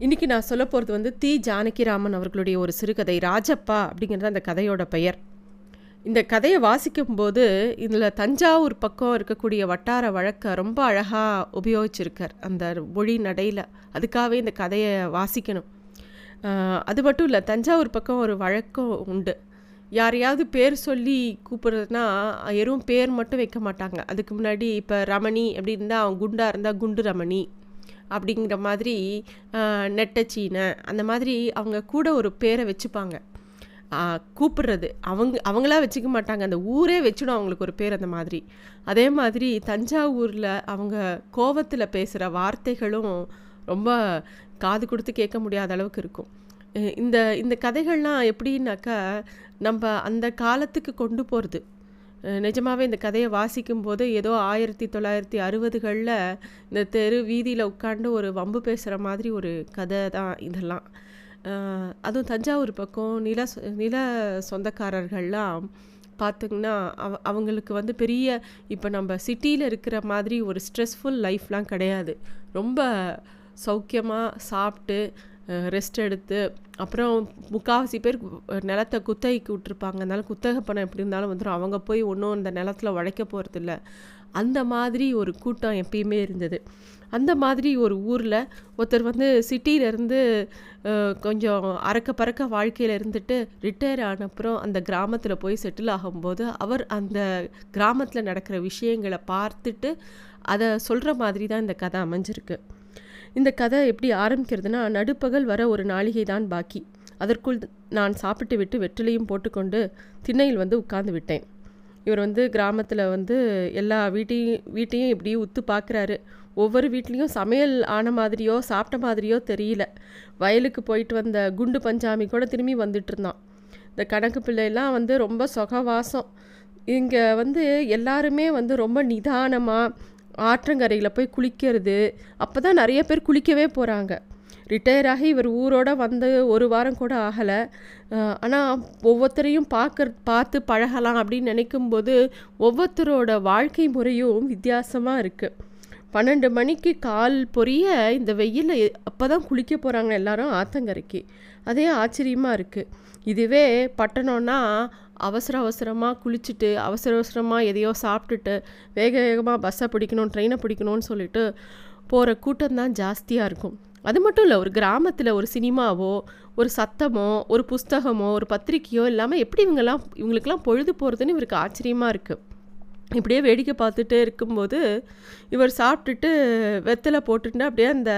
இன்றைக்கி நான் சொல்ல போகிறது வந்து தி. ஜானகிராமன் அவர்களுடைய ஒரு சிறுகதை ராஜப்பா அப்படிங்கிறது அந்த கதையோட பெயர். இந்த கதையை வாசிக்கும்போது இதில் தஞ்சாவூர் பக்கம் இருக்கக்கூடிய வட்டார வழக்கை ரொம்ப அழகாக உபயோகிச்சிருக்கார் அந்த மொழி நடையில். அதுக்காகவே இந்த கதையை வாசிக்கணும். அது மட்டும் இல்லை தஞ்சாவூர் பக்கம் ஒரு வழக்கம் உண்டு. யாரையாவது பேர் சொல்லி கூப்பிட்றதுனா வெறும் பேர் மட்டும் வைக்க மாட்டாங்க. அதுக்கு முன்னாடி இப்போ ரமணி அப்படி இருந்தால் அவன் குண்டாக இருந்தால் குண்டு ரமணி. அப்படிங்கிற மாதிரி ஆஹ் நெட்டச்சீனை அந்த மாதிரி அவங்க கூட ஒரு பேரை வச்சுப்பாங்க. கூப்பிடுறது. அவங்க அவங்களா வச்சுக்க மாட்டாங்க. அந்த ஊரே வச்சிடும் அவங்களுக்கு ஒரு பேர் அந்த மாதிரி. அதே மாதிரி தஞ்சாவூரில் அவங்க கோவத்தில் பேசுகிற வார்த்தைகளும் ரொம்ப காது கொடுத்து கேட்க முடியாத அளவுக்கு இருக்கும். இந்த இந்த கதைகள்லாம் எப்படின்னாக்கா நம்ம அந்த காலத்துக்கு கொண்டு போகிறது நிஜமாகவே இந்த கதையை வாசிக்கும் போது ஏதோ ஆயிரத்தி தொள்ளாயிரத்தி அறுபதுகளில் இந்த தெரு வீதியில் உட்காந்து ஒரு வம்பு பேசுகிற மாதிரி ஒரு கதை தான் இதெல்லாம். அதுவும் தஞ்சாவூர் பக்கம் நில சொ- நில சொந்தக்காரர்கள்லாம் பார்த்திங்கன்னா அவ அவங்களுக்கு வந்து பெரிய இப்போ நம்ம சிட்டியில் இருக்கிற மாதிரி ஒரு ஸ்ட்ரெஸ்ஃபுல் லைஃப்லாம் கிடையாது. ரொம்ப சௌக்கியமாக சாப்பிட்டு ரெஸ்ட் எடுத்து அப்புறம் முக்காவாசி பேர் நிலத்தை குத்தகைக்கு விட்டுருப்பாங்க. அதனால குத்தகை பணம் எப்படி இருந்தாலும் வந்துடும் அவங்க போய் ஒன்றும் அந்த நிலத்துல உழைக்க போகிறதில்ல அந்த மாதிரி ஒரு கூட்டம் எப்பயுமே இருந்தது. அந்த மாதிரி ஒரு ஊரில் ஒருத்தர் வந்து சிட்டியிலேருந்து கொஞ்சம் அறக்க பறக்க வாழ்க்கையில் இருந்துட்டு ரிட்டையர் ஆன அப்புறம் அந்த கிராமத்தில் போய் செட்டில் ஆகும்போது அவர் அந்த கிராமத்தில் நடக்கிற விஷயங்களை பார்த்துட்டு அதை சொல்கிற மாதிரி தான் இந்த கதை அமைஞ்சிருக்கு. இந்த கதை எப்படி ஆரம்பிக்கிறதுனா நடுப்பகல் வர ஒரு நாளிகை தான் பாக்கி. அதற்குள் நான் சாப்பிட்டு விட்டு வெற்றிலையும் போட்டுக்கொண்டு திண்ணையில் வந்து உட்கார்ந்து விட்டேன். இவர் வந்து கிராமத்தில் வந்து எல்லா வீட்டையும் வீட்டையும் இப்படி உத்து பார்க்குறாரு ஒவ்வொரு வீட்லேயும் சமையல் ஆன மாதிரியோ சாப்பிட்ட மாதிரியோ தெரியல. வயலுக்கு போயிட்டு வந்த குண்டு பஞ்சாமி கூட திரும்பி வந்துட்டு இருந்தான் இந்த கணக்கு பிள்ளையெல்லாம் வந்து ரொம்ப சொகவாசம். இங்கே வந்து எல்லாருமே வந்து ரொம்ப நிதானமாக ஆற்றங்கரையில் போய் குளிக்கிறது. அப்போ தான் நிறைய பேர் குளிக்கவே போகிறாங்க ரிட்டையர் ஆகி இவர் ஊரோட வந்து ஒரு வாரம் கூட ஆகலை. ஆனால் ஒவ்வொருத்தரையும் பார்க்க பார்த்து பழகலாம் அப்படின்னு நினைக்கும்போது ஒவ்வொருத்தரோட வாழ்க்கை முறையும் வித்தியாசமாக இருக்குது பன்னெண்டு மணிக்கு கால் பொரிய இந்த வெயிலில் அப்போ தான் குளிக்க போகிறாங்க எல்லாரும் ஆத்தங்கரைக்கு. அதே ஆச்சரியமாக இருக்குது இதுவே பட்டணம்னா அவசர அவசரமாக குளிச்சுட்டு அவசர அவசரமாக எதையோ சாப்பிட்டுட்டு வேக வேகமாக பஸ்ஸை பிடிக்கணும் ட்ரெயினை பிடிக்கணும்னு சொல்லிட்டு போகிற கூட்டம் தான் ஜாஸ்தியாக இருக்கும். அது மட்டும் இல்லை ஒரு கிராமத்தில் ஒரு சினிமாவோ ஒரு சத்தமோ ஒரு புஸ்தகமோ ஒரு பத்திரிக்கையோ இல்லாமல் எப்படி இவங்கெல்லாம் இவங்களுக்கெல்லாம் பொழுது போகிறதுன்னு இவருக்கு ஆச்சரியமாக இருக்குது இப்படியே வேடிக்கை பார்த்துட்டே இருக்கும்போது இவர் சாப்பிட்டுட்டு வெத்தலை போட்டுட்டு அப்படியே அந்த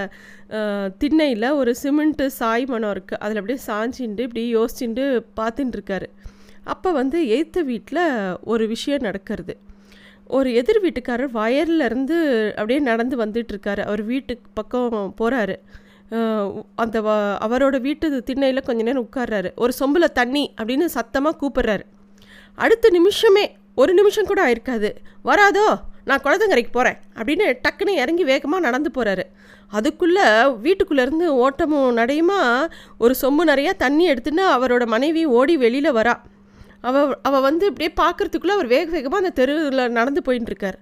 திண்ணையில் ஒரு சிமெண்ட்டு சாய் மனம் இருக்குது அதில் அப்படியே சாஞ்சிண்டு இப்படி யோசிச்சுட்டு பார்த்துட்டு இருக்காரு. அப்போ வந்து எய்த்த வீட்டில் ஒரு விஷயம் நடக்கிறது. ஒரு எதிர் வீட்டுக்காரர் வயர்லேருந்து அப்படியே நடந்து வந்துட்டுருக்காரு அவர் வீட்டுக்கு பக்கம் போகிறாரு அந்த வ அவரோட வீட்டு திண்ணையில் கொஞ்ச நேரம் உட்கார்றாரு. ஒரு சொம்பில் தண்ணி அப்படின்னு சத்தமாக கூப்பிட்றாரு. அடுத்த நிமிஷமே ஒரு நிமிஷம் கூட ஆயிருக்காது. வராதோ நான் குளத்தங்கரைக்கு போகிறேன் அப்படின்னு டக்குன்னு இறங்கி வேகமாக நடந்து போகிறாரு அதுக்குள்ளே வீட்டுக்குள்ளேருந்து ஓட்டமும் நடையுமா ஒரு சொம்பு நிறையா தண்ணி எடுத்துன்னு அவரோட மனைவி ஓடி வெளியில் வரா. அவ அவள் வந்து இப்படியே பார்க்குறதுக்குள்ளே அவர் வேக வேகமாக அந்த தெருவில் நடந்து போயின்னு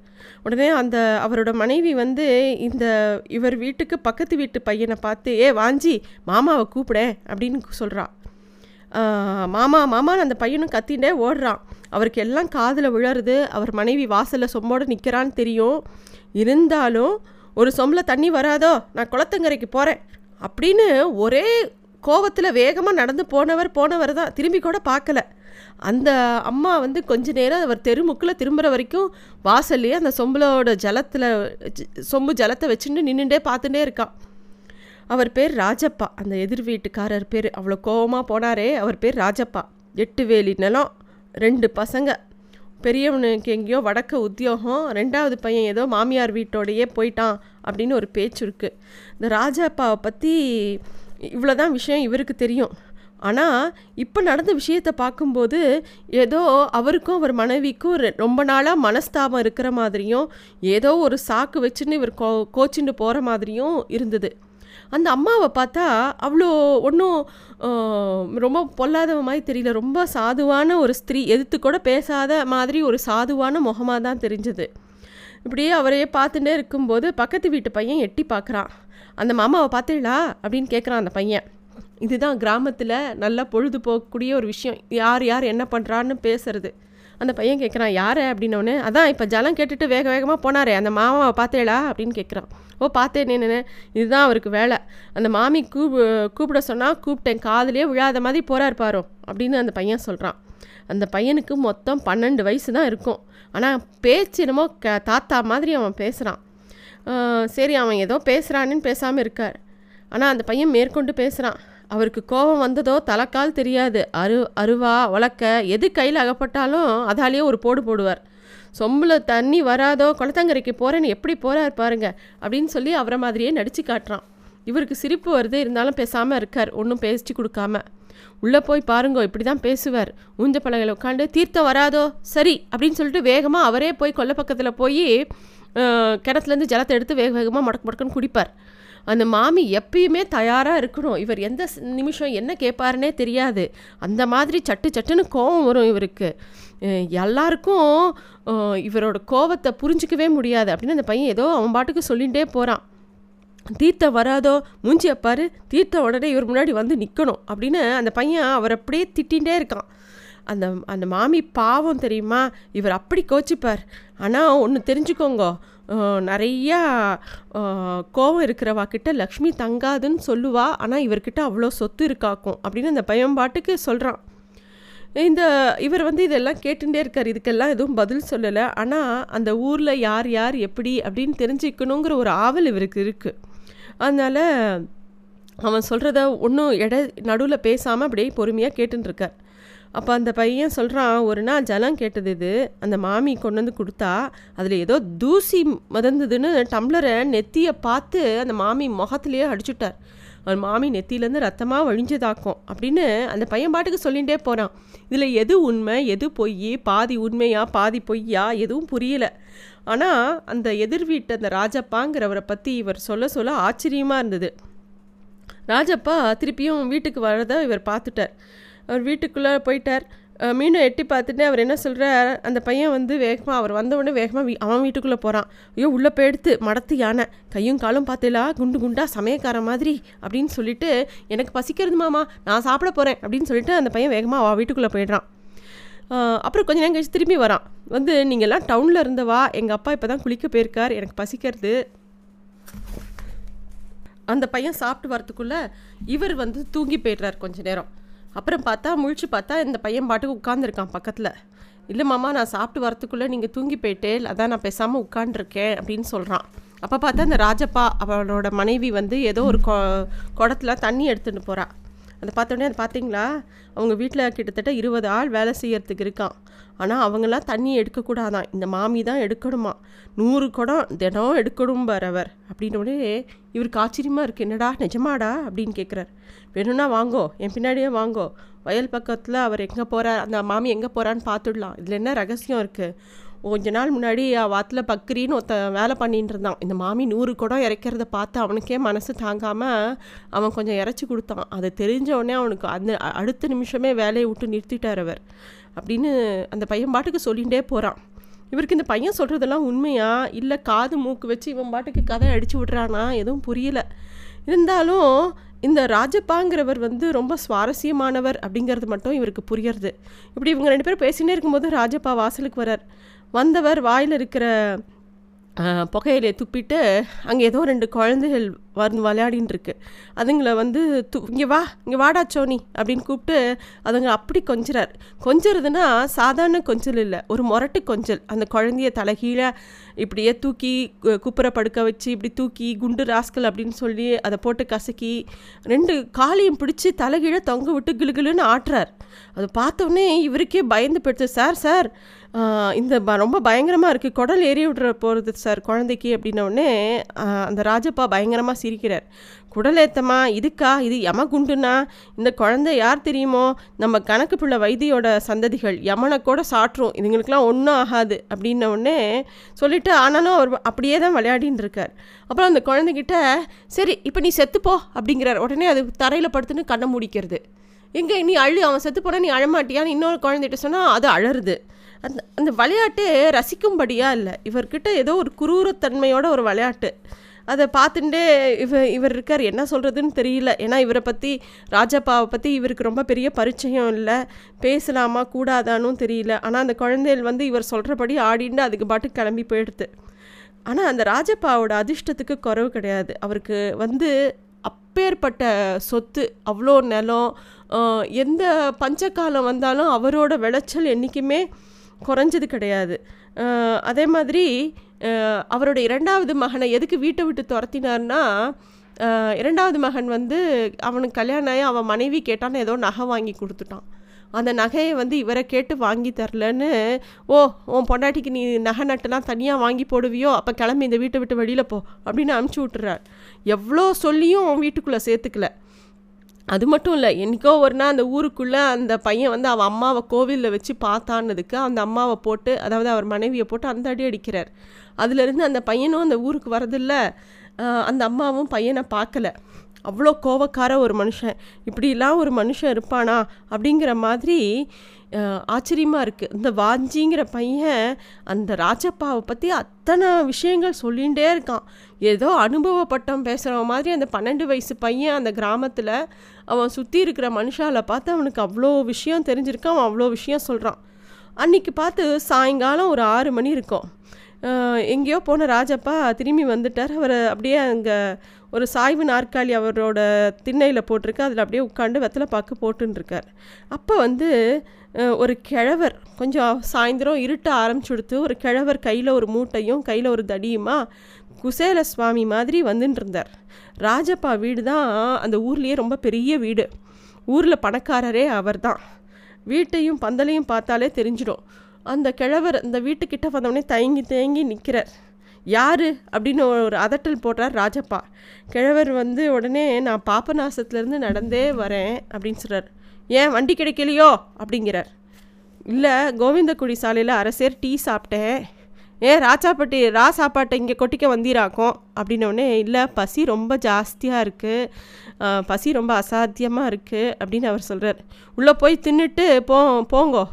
உடனே அந்த அவரோட மனைவி வந்து இந்த இவர் வீட்டுக்கு பக்கத்து வீட்டு பையனை பார்த்து ஏ வாஞ்சி மாமாவை கூப்பிட அப்படின்னு சொல்கிறா மாமா மாமான்னு அந்த பையனும் கத்திண்டே ஓடுறான். அவருக்கு எல்லாம் காதில் விழருது அவர் மனைவி வாசலில் சொம்போடு நிற்கிறான்னு தெரியும். இருந்தாலும் ஒரு சொம்பில் தண்ணி வராதோ நான் குளத்தங்கரைக்கு போகிறேன் அப்படின்னு ஒரே கோவத்தில் வேகமாக நடந்து போனவர் போனவர் தான். திரும்பி கூட பார்க்கல. அந்த அம்மா வந்து கொஞ்ச நேரம் அவர் தெருமுக்கில் திரும்புகிற வரைக்கும் வாசல்லையே அந்த சொம்பலோட ஜலத்தில் சொம்பு ஜலத்தை வச்சுட்டு நின்றுட்டே பார்த்துட்டே இருக்கான் அவர் பேர் ராஜப்பா. அந்த எதிர் வீட்டுக்காரர் பேர் அவ்வளோ கோபமாக போனாரே அவர் பேர் ராஜப்பா. எட்டு வேலி நிலம் ரெண்டு பசங்க. பெரியவனுக்கு எங்கேயோ வடக்க உத்தியோகம் ரெண்டாவது பையன் ஏதோ மாமியார் வீட்டோடையே போயிட்டான் அப்படின்னு ஒரு பேச்சு இருக்குது இந்த ராஜாப்பாவை பற்றி இவ்வளோதான் விஷயம் இவருக்கு தெரியும். ஆனால் இப்போ நடந்த விஷயத்தை பார்க்கும்போது ஏதோ அவருக்கும் அவர் மனைவிக்கும் ரொம்ப நாளாக மனஸ்தாபம் இருக்கிற மாதிரியும் ஏதோ ஒரு சாக்கு வச்சுன்னு இவர் கோ கோச்சின்னு போகிற மாதிரியும் இருந்தது. அந்த அம்மாவை பார்த்தா அவ்வளோ ஒன்றும் ரொம்ப பொல்லாதவ மாதிரி தெரியல. ரொம்ப சாதுவான ஒரு ஸ்திரீ. எதிர்த்து கூட பேசாத மாதிரி ஒரு சாதுவான முகமாக தான் தெரிஞ்சது. இப்படியே அவரையே பார்த்துட்டே இருக்கும்போது பக்கத்து வீட்டு பையன் எட்டி பார்க்குறான். அந்த மாமாவை பார்த்தீங்களா அப்படின்னு கேட்குறான் அந்த பையன். இதுதான் கிராமத்தில் நல்லா பொழுது போகக்கூடிய ஒரு விஷயம். யார் யார் என்ன பண்ணுறான்னு பேசுறது. அந்த பையன் கேட்குறான் யார்? அப்படின்னோடனே அதான் இப்போ ஜலம் கேட்டுட்டு வேக வேகமாக போனாரே அந்த மாமாவை பார்த்தேளா அப்படின்னு கேட்குறான் ஓ பார்த்தேன் நின்று இதுதான் அவருக்கு வேலை. அந்த மாமி கூப்பு கூப்பிட சொன்னால் கூப்பிட்டேன் காதுலேயே விழாத மாதிரி போகிறார் பாரோ அப்படின்னு அந்த பையன் சொல்கிறான் அந்த பையனுக்கு மொத்தம் பன்னெண்டு வயசு தான் இருக்கும். ஆனால் பேச்சு என்னமோ க தாத்தா மாதிரி அவன் பேசுகிறான் சரி அவன் ஏதோ பேசுகிறான்னு பேசாமல் இருக்கார். ஆனால் அந்த பையன் மேற்கொண்டு பேசுகிறான் அவருக்கு கோபம் வந்ததோ தலைக்கால் தெரியாது. அரு அருவா உலக்க எது கையில் அகப்பட்டாலும் அதாலேயே ஒரு போடு போடுவார். சொம்பில் தண்ணி வராதோ குளத்தங்கரைக்கு போகிறேன்னு எப்படி போகிறார் பாருங்க அப்படின்னு சொல்லி அவரை மாதிரியே நடித்து காட்டுறான். இவருக்கு சிரிப்பு வருது இருந்தாலும் பேசாமல் இருக்கார் ஒன்றும் பேசிட்டு கொடுக்காம. உள்ளே போய் பாருங்கோ இப்படி தான் பேசுவார். ஊஞ்ச பலகையில் உட்காந்து தீர்த்தம் வராதோ சரி அப்படின்னு சொல்லிட்டு வேகமாக அவரே போய் கொல்லை பக்கத்தில் போய் கிணத்துலேருந்து ஜலத்தை எடுத்து வேக வேகமாக முடக்கு முடக்குன்னு குடிப்பார். அந்த மாமி எப்பயுமே தயாராக இருக்கணும். இவர் எந்த நிமிஷம் என்ன கேட்பாருனே தெரியாது. அந்த மாதிரி சட்டு சட்டுன்னு கோவம் வரும் இவருக்கு. எல்லாருக்கும் இவரோட கோவத்தை புரிஞ்சிக்கவே முடியாது அப்படின்னு அந்த பையன் ஏதோ அவன் பாட்டுக்கு சொல்லிகிட்டே போகிறான் தீர்த்தம் வராதோ மூஞ்சி அப்பாரு தீர்த்த உடனே இவர் முன்னாடி வந்து நிற்கணும் அப்படின்னு அந்த பையன் அவர் அப்படியே திட்டிகிட்டே இருக்கான். அந்த அந்த மாமி பாவம் தெரியுமா? இவர் அப்படி கோச்சிப்பார். ஆனால் ஒன்று தெரிஞ்சுக்கோங்க. நிறையா கோவம் இருக்கிறவா கிட்ட லக்ஷ்மி தங்காதுன்னு சொல்லுவா ஆனால் இவர்கிட்ட அவ்வளோ சொத்து இருக்காக்கும் அப்படின்னு அந்த பையன் பாட்டுக்கு சொல்கிறான் இந்த இவர் வந்து இதெல்லாம் கேட்டுட்டே இருக்கார் இதுக்கெல்லாம் எதுவும் பதில் சொல்லலை. ஆனால் அந்த ஊரில் யார் யார் எப்படி அப்படின்னு தெரிஞ்சுக்கணுங்கிற ஒரு ஆவல் இவருக்கு இருக்குது அதனால் அவன் சொல்கிறத ஒன்றும் இட நடுவில் பேசாமல் அப்படியே பொறுமையாக கேட்டுருக்கார் அப்போ அந்த பையன் சொல்கிறான் ஒரு நாள் ஜலம் கேட்டது இது அந்த மாமி கொண்டு வந்து கொடுத்தா அதில் ஏதோ தூசி மதந்ததுன்னு டம்ளரை நெத்தியை பார்த்து அந்த மாமி முகத்துலேயே அடிச்சுட்டார். அவன் மாமி நெத்தியிலேருந்து ரத்தமாக வழிஞ்சதாக்கும் அப்படின்னு அந்த பையன் பாட்டுக்கு சொல்லிகிட்டே போகிறான் இதில் எது உண்மை எது பொய் பாதி உண்மையா பாதி பொய்யா எதுவும் புரியலை. ஆனால் அந்த எதிர் வீட்டு அந்த ராஜப்பாங்கிறவரை பற்றி இவர் சொல்ல சொல்ல ஆச்சரியமாக இருந்தது. ராஜப்பா திருப்பியும் வீட்டுக்கு வரதை இவர் பார்த்துட்டார். அவர் வீட்டுக்குள்ளே போயிட்டார். மீனை எட்டி பார்த்துட்டு அவர் என்ன சொல்கிறார் அந்த பையன் வந்து வேகமாக அவர் வந்தவுடனே வேகமாக வீ அவன் வீட்டுக்குள்ளே போகிறான் ஐயோ உள்ளே போயிடுத்து மடத்து யானை கையும் காலும் பார்த்தீங்களா குண்டு குண்டா சமயக்கார மாதிரி அப்படின்னு சொல்லிட்டு எனக்கு பசிக்கிறது மாமா நான் சாப்பிட போகிறேன் அப்படின்னு சொல்லிட்டு அந்த பையன் வேகமாக அவள் வீட்டுக்குள்ளே போயிடுறான். அப்புறம் கொஞ்ச நேரம் கழிச்சு திரும்பி வரான். வந்து நீங்கள்லாம் டவுனில் இருந்தவா எங்கள் அப்பா இப்போ தான் குளிக்க போயிருக்கார் எனக்கு பசிக்கிறது. அந்த பையன் சாப்பிட்டு வரத்துக்குள்ளே இவர் வந்து தூங்கி போய்ட்றார் கொஞ்ச நேரம். அப்புறம் பார்த்தா முழிச்சு பார்த்தா இந்த பையன் பாட்டுக்கு உட்காந்துருக்கான் பக்கத்தில். இல்லை மாமா நான் சாப்பிட்டு வரத்துக்குள்ளே நீங்கள் தூங்கி போயிட்டே அதான் நான் பேசாமல் உட்காண்டிருக்கேன் அப்படின்னு சொல்கிறான் அப்போ பார்த்தா அந்த ராஜப்பா அவளோட மனைவி வந்து ஏதோ ஒரு கொ குடத்துல தண்ணி எடுத்துகிட்டு போகிறா அதை பார்த்தோன்னே அது பார்த்தீங்களா? அவங்க வீட்டில் கிட்டத்தட்ட இருபது ஆள் வேலை செய்யறதுக்கு இருக்கான். ஆனால் அவங்களாம் தண்ணி எடுக்கக்கூடாதான். இந்த மாமி தான் எடுக்கணுமா? நூறு குடம் தினம் எடுக்கணும் பார் அவர். அப்படின்னோடனே இவருக்கு ஆச்சரியமாக இருக்குது என்னடா நிஜமாடா? அப்படின்னு கேட்குறாரு வேணும்னா வாங்கோ. என் பின்னாடியே வாங்கோ. வயல் பக்கத்தில் அவர் எங்கே போகிறார் அந்த மாமி எங்கே போகிறான்னு பார்த்துடலாம். இதில் என்ன ரகசியம் இருக்குது கொஞ்ச நாள் முன்னாடி வாத்தில் பக்ரின்னு ஒருத்த வேலை பண்ணிட்டு இருந்தான். இந்த மாமி நூறு குடம் இறைக்கிறத பார்த்து அவனுக்கே மனசு தாங்காமல் அவன் கொஞ்சம் இறச்சி கொடுத்தான். அதை தெரிஞ்ச உடனே அவனுக்கு அந்த அடுத்த நிமிஷமே வேலையை விட்டு நிறுத்திட்டார் அவர். அப்படின்னு அந்த பையன் பாட்டுக்கு சொல்லிகிட்டே போகிறான் இவருக்கு இந்த பையன் சொல்கிறதெல்லாம் உண்மையா? இல்லை காது மூக்கு வச்சு இவன் பாட்டுக்கு கதை அடித்து விட்றானா? எதுவும் புரியல. இருந்தாலும் இந்த ராஜப்பாங்கிறவர் வந்து ரொம்ப சுவாரஸ்யமானவர் அப்படிங்கிறது மட்டும் இவருக்கு புரியறது. இப்படி இவங்க ரெண்டு பேரும் பேசினே இருக்கும்போது ராஜப்பா வாசலுக்கு வரார். வந்தவர் வாயில் இருக்கிற புகையிலையை துப்பிட்டு அங்கே ஏதோ ரெண்டு குழந்தைகள் வந்து விளையாடின்னு இருக்கு. அதுங்களை வந்து து இங்கே வா இங்கே வாடா சோனி அப்படின்னு கூப்பிட்டு அதுங்க அப்படி கொஞ்சிறார். கொஞ்சிறதுனா சாதாரண கொஞ்சல் இல்லை ஒரு முரட்டு கொஞ்சல். அந்த குழந்தைய தலைகீழே இப்படியே தூக்கி குப்புற படுக்க வச்சு இப்படி தூக்கி குண்டு ராஸ்கல் அப்படின்னு சொல்லி அதை போட்டு கசக்கி ரெண்டு காலையும் பிடிச்சி தலைகீழே தொங்க விட்டு கிளுகிளுன்னு ஆட்டுறார். அதை பார்த்தோன்னே இவருக்கே பயந்து போயிடுச்சு. சார் சார் இந்த ப ரொம்ப பயங்கரமாக இருக்குது குடல் ஏறி விட்ற போகிறது சார் குழந்தைக்கு அப்படின்னோடனே அந்த ராஜப்பா பயங்கரமாக சிரிக்கிறார். குடலேத்தமா இதுக்கா? இது யம குண்டுனா இந்த குழந்தை யார் தெரியுமோ? நம்ம கணக்கு பிள்ளை வைத்தியோட சந்ததிகள். யமனை கூட சாற்றும். இதுங்களுக்கெல்லாம் ஒன்றும் ஆகாது. அப்படின்னோடனே சொல்லிட்டு ஆனாலும் அவர் அப்படியே தான் விளையாடின்னு இருக்கார். அப்புறம் அந்த குழந்தைகிட்ட சரி இப்போ நீ செத்துப்போ அப்படிங்கிறார். உடனே அது தரையில் படுத்துன்னு கண்ணை முடிக்கிறது. எங்கே நீ அழு. அவன் செத்து போனால் நீ அழமாட்டியான்னு இன்னொரு குழந்தைகிட்ட சொன்னால் அது அழருது அந்த அந்த விளையாட்டே ரசிக்கும்படியாக இல்லை. இவர்கிட்ட ஏதோ ஒரு குரூரத்தன்மையோட ஒரு விளையாட்டு. அதை பார்த்துட்டே இவ இவர் இருக்கார் என்ன சொல்கிறதுன்னு தெரியல. ஏன்னா இவரை பற்றி ராஜப்பாவை பற்றி இவருக்கு ரொம்ப பெரிய பரிச்சயம் இல்லை. பேசலாமா கூடாதானும் தெரியல. ஆனால் அந்த குழந்தைகள் வந்து இவர் சொல்கிறபடி ஆடிண்டு அதுக்கு பாட்டு கிளம்பி போயிடுது. ஆனால் அந்த ராஜப்பாவோட அதிர்ஷ்டத்துக்கு குறவு கிடையாது. அவருக்கு வந்து அப்பேற்பட்ட சொத்து அவ்வளோ நிலம் எந்த பஞ்சகாலம் வந்தாலும் அவரோட விளைச்சல் என்றைக்குமே குறைஞ்சது கிடையாது. அதே மாதிரி அவரோட இரண்டாவது மகனை எதுக்கு வீட்டை விட்டு துரத்தினார்னா இரண்டாவது மகன் வந்து அவனுக்கு கல்யாணம் ஆகி அவன் மனைவி கேட்டான்னு ஏதோ நகை வாங்கி கொடுத்துட்டான். அந்த நகையை வந்து இவரை கேட்டு வாங்கி தரலன்னு ஓ உன் பொண்டாட்டிக்கு நீ நகை நட்டெல்லாம் தனியாக வாங்கி போடுவியோ? அப்போ கிளம்பி இந்த வீட்டை விட்டு வெளியில் போ. அப்படின்னு அனுப்பிச்சி விட்டுறார். எவ்வளோ சொல்லியும் அவன் வீட்டுக்குள்ளே சேர்த்துக்கல. அது மட்டும் இல்லை என்றைக்கோ ஒரு நாள் அந்த ஊருக்குள்ளே அந்த பையன் வந்து அவன் அம்மாவை கோவிலில் வச்சு பார்த்தான்னதுக்கு அந்த அம்மாவை போட்டு அதாவது அவர் மனைவியை போட்டு அந்த அடி அடிக்கிறார். அதுலேருந்து அந்த பையனும் அந்த ஊருக்கு வரதில்ல. அந்த அம்மாவும் பையனை பார்க்கல. அவ்வளோ கோவக்கார ஒரு மனுஷன். இப்படிலாம் ஒரு மனுஷன் இருப்பானா அப்படிங்கிற மாதிரி ஆச்சரியமாக இருக்குது இந்த வாஞ்சிங்கிற பையன் அந்த ராஜப்பாவை பற்றி அத்தனை விஷயங்கள் சொல்லிகிட்டே இருக்கான். ஏதோ அனுபவப்பட்டம் பேசுகிற மாதிரி அந்த பன்னெண்டு வயசு பையன் அந்த கிராமத்தில் அவன் சுற்றி இருக்கிற மனுஷால பார்த்து அவனுக்கு அவ்வளோ விஷயம் தெரிஞ்சிருக்கு அவன் அவ்வளோ விஷயம் சொல்கிறான் அன்னைக்கு பார்த்து சாயங்காலம் ஒரு ஆறு மணி இருக்கும். எங்கேயோ போன ராஜப்பா திரும்பி வந்துட்டார். அவர் அப்படியே அங்கே ஒரு சாய்வு நாற்காலி அவரோட திண்ணையில் போட்டிருக்கு. அதில் அப்படியே உட்காந்து வெத்தலை பாக்கு போட்டுருக்கார் அப்போ வந்து ஒரு கிழவர் கொஞ்சம் சாயந்தரம் இருட்ட ஆரம்பிச்சுடுத்து ஒரு கிழவர் கையில் ஒரு மூட்டையும் கையில் ஒரு தடியுமா குசேல சுவாமி மாதிரி வந்துட்டு இருந்தார் ராஜப்பா வீடு தான் அந்த ஊர்லேயே ரொம்ப பெரிய வீடு. ஊரில் பணக்காரரே அவர் தான். வீட்டையும் பந்தலையும் பார்த்தாலே தெரிஞ்சிடும். அந்த கிழவர் அந்த வீட்டுக்கிட்ட வந்தவொடனே தயங்கி தேங்கி நிற்கிறார் யார்? அப்படின்னு ஒரு அதட்டல் போடுறார் ராஜப்பா. கிழவர் வந்து உடனே நான் பாப்பநாசத்துலேருந்து நடந்தே வரேன் அப்படின்னு சொல்கிறார் ஏன்? வண்டி கிடைக்கலையோ? அப்படிங்கிறார். இல்லை கோவிந்தக்குடி சாலையில் அரசேர் டீ சாப்பிட்டேன். ஏன் ராச்சாப்பட்டி ரா சாப்பாட்டை இங்கே கொட்டிக்க வந்தீராக்கும்? அப்படின்னோடனே இல்லை பசி ரொம்ப ஜாஸ்தியாக இருக்குது பசி ரொம்ப அசாத்தியமாக இருக்குது அப்படின்னு அவர் சொல்கிறார் உள்ளே போய் தின்னுட்டு போ போங்கோ.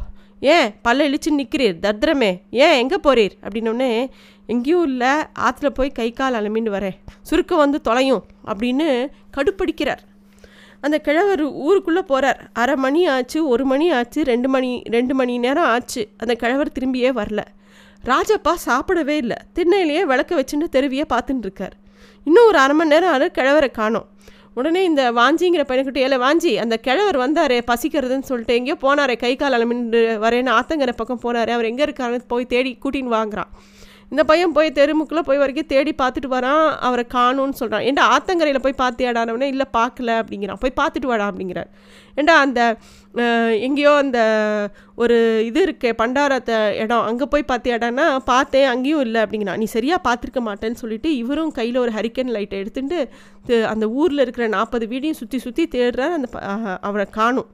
ஏன்? பல்ல இழிச்சு நிற்கிறீர் தத்ரமே ஏன்? எங்கே போகிறீர் அப்படின்னோடனே எங்கேயும் இல்லை ஆற்றுல போய் கை கால் அலமின்னு வரேன். சுருக்கம் வந்து தொலையும் அப்படின்னு கடுப்படிக்கிறார். அந்த கிழவர் ஊருக்குள்ளே போகிறார் அரை மணி ஆச்சு ஒரு மணி ஆச்சு ரெண்டு மணி ரெண்டு மணி நேரம் ஆச்சு. அந்த கிழவர் திரும்பியே வரல. ராஜப்பா சாப்பிடவே இல்லை. திண்ணையிலேயே விளக்க வச்சுட்டு தெருவியே பார்த்துட்டு இருக்கார். இன்னும் ஒரு அரை மணி நேரம் ஆறு கிழவரை காணோம். உடனே இந்த வாஞ்சிங்கிற பையன்கிட்ட ஏல வாஞ்சி அந்த கிழவர் வந்தாரே பசிக்கிறதுன்னு சொல்லிட்டு எங்கேயோ போனாரே கை கால் அலமின்னு வரேன்னு ஆத்தங்கரை பக்கம் போனார் அவர் எங்கே இருக்காருன்னு போய் தேடி கூட்டின்னு வாங்குறான். இந்த பையன் போய் தெருமுக்குள்ளே போய் வரைக்கும் தேடி பார்த்துட்டு வரான் அவரை காணும்னு சொல்கிறான் ஏன்டா ஆத்தங்கரையில் போய் பார்த்தியாடானவனே இல்லை பார்க்கல அப்படிங்கிறான். போய் பார்த்துட்டு வாடா அப்படிங்கிறார். ஏண்டா அந்த எங்கேயோ அந்த ஒரு இது இருக்கே பண்டாரத்தை இடம் அங்கே போய் பார்த்தியாடான்னா பார்த்தேன் அங்கேயும் இல்லை அப்படிங்கிறான். நீ சரியாக பார்த்துருக்க மாட்டேன்னு சொல்லிட்டு இவரும் கையில் ஒரு ஹரிக்கன் லைட்டை எடுத்துட்டு அந்த ஊரில் இருக்கிற நாற்பது வீடையும் சுற்றி சுற்றி தேடுறார். அந்த அவரை காணும்.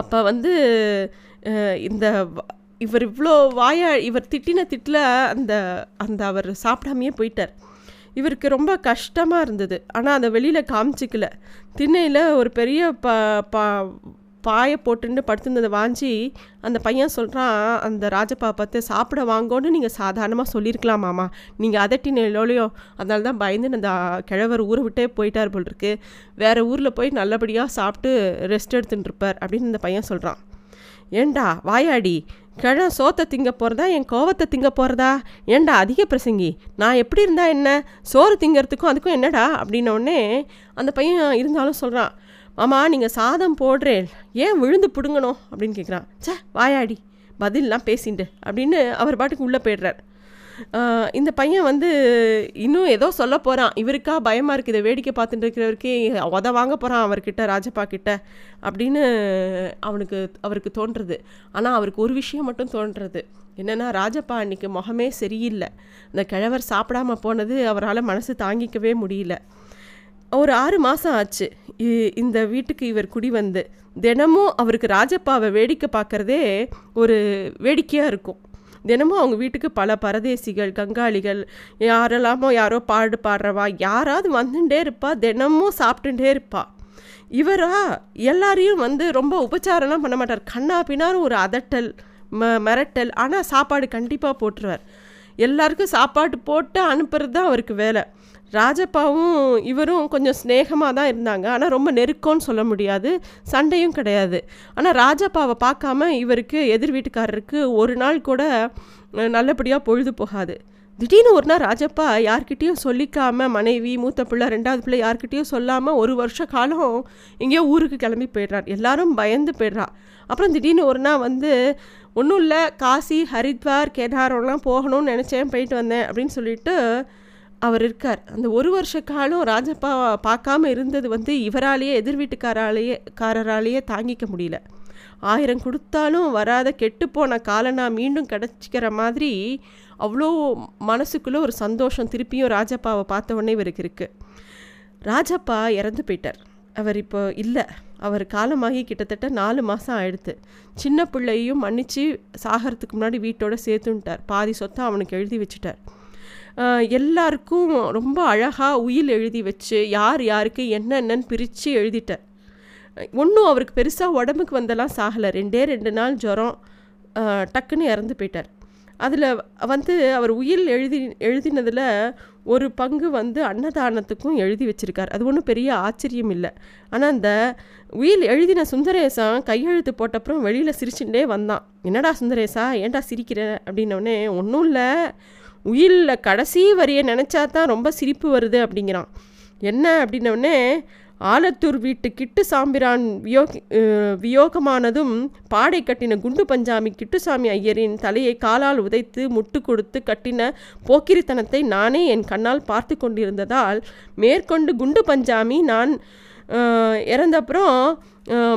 அப்போ வந்து இந்த இவர் இவ்வளோ வாயா இவர் திட்டின திட்டில் அந்த அந்த அவர் சாப்பிடாமையே போயிட்டார். இவருக்கு ரொம்ப கஷ்டமாக இருந்தது. ஆனால் அதை வெளியில் காமிச்சிக்கல. திண்ணையில் ஒரு பெரிய ப பா பாயை போட்டுன்னு படுத்திருந்ததை வாஞ்சி அந்த பையன் சொல்கிறான் அந்த ராஜப்பா பார்த்து சாப்பிட வாங்கோன்னு நீங்கள் சாதாரணமாக சொல்லியிருக்கலாம் மாமா. நீங்கள் அதட்டினோலையோ அதனால தான் பயந்து அந்த கிழவர் ஊரை விட்டே போயிட்டார் போல் இருக்கு. வேறு ஊரில் போய் நல்லபடியாக சாப்பிட்டு ரெஸ்ட் எடுத்துட்டு இருப்பார் அப்படின்னு அந்த பையன் சொல்கிறான் ஏண்டா வாயாடி கிழம் சோத்தை திங்க போகிறதா என் கோவத்தை திங்க போகிறதா ஏண்டா அதிக பிரசங்கி? நான் எப்படி இருந்தா என்ன? சோறு திங்கிறதுக்கும் அதுக்கும் என்னடா? அப்படின்னோடனே அந்த பையன் இருந்தாலும் சொல்கிறான் மாமா நீங்கள் சாதம் போடுறேன் ஏன் விழுந்து பிடுங்கணும்? அப்படின்னு கேட்குறான் ச்சே வாயாடி பதிலெலாம் பேசிண்டு அப்படின்னு அவர் பாட்டுக்கு உள்ளே போயிடுறார். இந்த பையன் வந்து இன்னும் ஏதோ சொல்ல போகிறான் இவருக்கா பயமாக இருக்குது இதை வேடிக்கை பார்த்துட்டு இருக்கிறவருக்கே உத வாங்க போகிறான் அவர்கிட்ட ராஜப்பா கிட்ட அப்படின்னு அவனுக்கு அவருக்கு தோன்றுறது. ஆனால் அவருக்கு ஒரு விஷயம் மட்டும் தோன்றுறது. என்னென்னா ராஜப்பா அன்னைக்கு முகமே சரியில்லை. இந்த கிழவர் சாப்பிடாம போனது அவரால் மனசு தாங்கிக்கவே முடியல. ஒரு ஆறு மாதம் ஆச்சு. இ- இந்த வீட்டுக்கு இவர் குடி வந்து தினமும் அவருக்கு ராஜப்பாவை வேடிக்கை பார்க்கறதே ஒரு வேடிக்கையாக இருக்கும். தினமும் அவங்க வீட்டுக்கு பல பரதேசிகள் கங்காளிகள் யாரெல்லாமோ யாரோ பாடு பாடுறவா யாராவது வந்துட்டே இருப்பா தினமும் சாப்பிட்டுட்டே இருப்பா. இவரா எல்லாரையும் வந்து ரொம்ப உபச்சாரம்லாம் பண்ண மாட்டார். கண்ணா பின்னாரும் ஒரு அதட்டல் ம மிரட்டல். ஆனால் சாப்பாடு கண்டிப்பாக போட்டுருவார். எல்லாருக்கும் சாப்பாடு போட்டு அனுப்புறது தான் அவருக்கு வேலை. ராஜப்பாவும் இவரும் கொஞ்சம் ஸ்நேகமாக தான் இருந்தாங்க. ஆனால் ரொம்ப நெருக்கம்னு சொல்ல முடியாது. சண்டையும் கிடையாது. ஆனால் ராஜப்பாவை பார்க்காம இவருக்கு எதிர் வீட்டுக்காரருக்கு ஒரு நாள் கூட நல்லபடியாக பொழுது போகாது. திடீர்னு ஒரு நாள் ராஜப்பா யார்கிட்டேயும் சொல்லிக்காமல் மனைவி மூத்த பிள்ளை ரெண்டாவது பிள்ளை யார்கிட்டேயும் சொல்லாமல் ஒரு வருஷ காலம் எங்கேயோ ஊருக்கு கிளம்பி போயிடுறார். எல்லாரும் பயந்து போயிடுறா. அப்புறம் திடீர்னு ஒரு நாள் வந்து ஒன்றும் இல்லை காசி ஹரித்வார் கேதாரம்லாம் போகணும்னு நினச்சேன் போயிட்டு வந்தேன் அப்படின்னு சொல்லிட்டு அவர் இருக்கார். அந்த ஒரு வருஷ காலம் ராஜப்பா பார்க்காம இருந்தது வந்து இவராலேயே எதிர் வீட்டுக்காராலேயே காரராலேயே தாங்கிக்க முடியல. ஆயிரம் கொடுத்தாலும் வராத கெட்டுப்போன காலனா மீண்டும் கிடச்சிக்கிற மாதிரி அவ்வளோ மனசுக்குள்ளே ஒரு சந்தோஷம் திருப்பியும் ராஜப்பாவை பார்த்த உடனே இவருக்கு இருக்குது ராஜப்பா இறந்து போயிட்டார். அவர் இப்போ இல்லை. அவர் காலமாகி கிட்டத்தட்ட நாலு மாதம் ஆயிடுத்து. சின்ன பிள்ளையும் மன்னித்து சாகிறதுக்கு முன்னாடி வீட்டோட சேர்த்துன்ட்டார். பாதி சொத்தை அவனுக்கு எழுதி வச்சுட்டார். எல்லாருக்கும் ரொம்ப அழகாக உயில் எழுதி வச்சு யார் யாருக்கு என்னென்னன்னு பிரித்து எழுதிட்டேன் ஒன்றும் அவருக்கு பெருசாக உடம்புக்கு வந்தெல்லாம் சாகலை. ரெண்டே ரெண்டு நாள் ஜுரம் டக்குன்னு இறந்து போயிட்டார். அதில் வந்து அவர் உயில் எழுதி எழுதினதில் ஒரு பங்கு வந்து அன்னதானத்துக்கும் எழுதி வச்சுருக்கார். அது ஒன்றும் பெரிய ஆச்சரியம் இல்லை. ஆனால் அந்த உயில் எழுதின சுந்தரேசன் கையெழுத்து போட்டப்புறம் வெளியில் சிரிச்சுட்டே வந்தான். என்னடா சுந்தரேசா ஏன்டா சிரிக்கிற? அப்படின்னோடனே ஒன்றும் இல்லை. உயிலில் கடைசி வரியை நினச்சா தான் ரொம்ப சிரிப்பு வருது அப்படிங்கிறான். என்ன அப்படின்னோடனே ஆலத்தூர் வீட்டு கிட்டு சாம்பிரான் வியோ வியோகமானதும் பாடை கட்டின குண்டு பஞ்சாமி கிட்டுசாமி ஐயரின் தலையை காலால் உதைத்து முட்டு கொடுத்து கட்டின போக்கிரித்தனத்தை நானே என் கண்ணால் பார்த்து கொண்டிருந்ததால் மேற்கொண்டு குண்டு பஞ்சாமி நான் இறந்தப்புறம்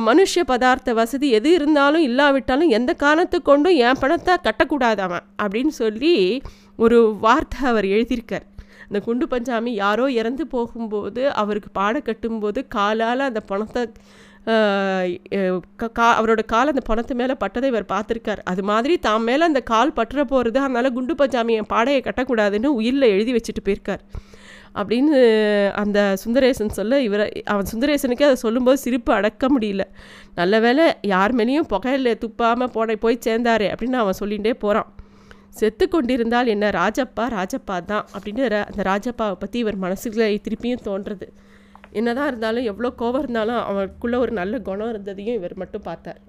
மனுஷ பதார்த்த வசதி எது இருந்தாலும் இல்லாவிட்டாலும் எந்த காலத்து கொண்டும் என் பணத்தை கட்டக்கூடாது அவன் அப்படின்னு சொல்லி ஒரு வார்த்தை அவர் எழுதியிருக்கார். அந்த குண்டு பஞ்சாமி யாரோ இறந்து போகும்போது அவருக்கு பாட கட்டும்போது காலால் அந்த பணத்தை கா அவரோட கால் அந்த பணத்து மேலே பட்டதை இவர் பார்த்துருக்கார். அது மாதிரி தான் மேலே அந்த கால் பட்டுற போகிறது அதனால் குண்டு பஞ்சாமி என் பாடையை கட்டக்கூடாதுன்னு உயிரில் எழுதி வச்சுட்டு போயிருக்கார். அப்படின்னு அந்த சுந்தரேசன் சொல்ல இவரை அவன் சுந்தரேசனுக்கே அதை சொல்லும்போது சிரிப்பு அடக்க முடியல. நல்ல வேலை யார் மேலேயும் புகையில் துப்பாமல் போட போய் சேர்ந்தாரே அப்படின்னு அவன் சொல்லிகிட்டே போகிறான் செத்து கொண்டிருந்தால் என்ன ராஜப்பா ராஜப்பா தான் அப்படின்னு அந்த ராஜப்பாவை பற்றி இவர் மனசுல திருப்பியும் தோன்றுறது. என்னதான் இருந்தாலும் எவ்வளோ கோவம் இருந்தாலும் அவனுக்குள்ளே ஒரு நல்ல குணம் இருந்ததையும் இவர் மட்டும் பார்த்தார்.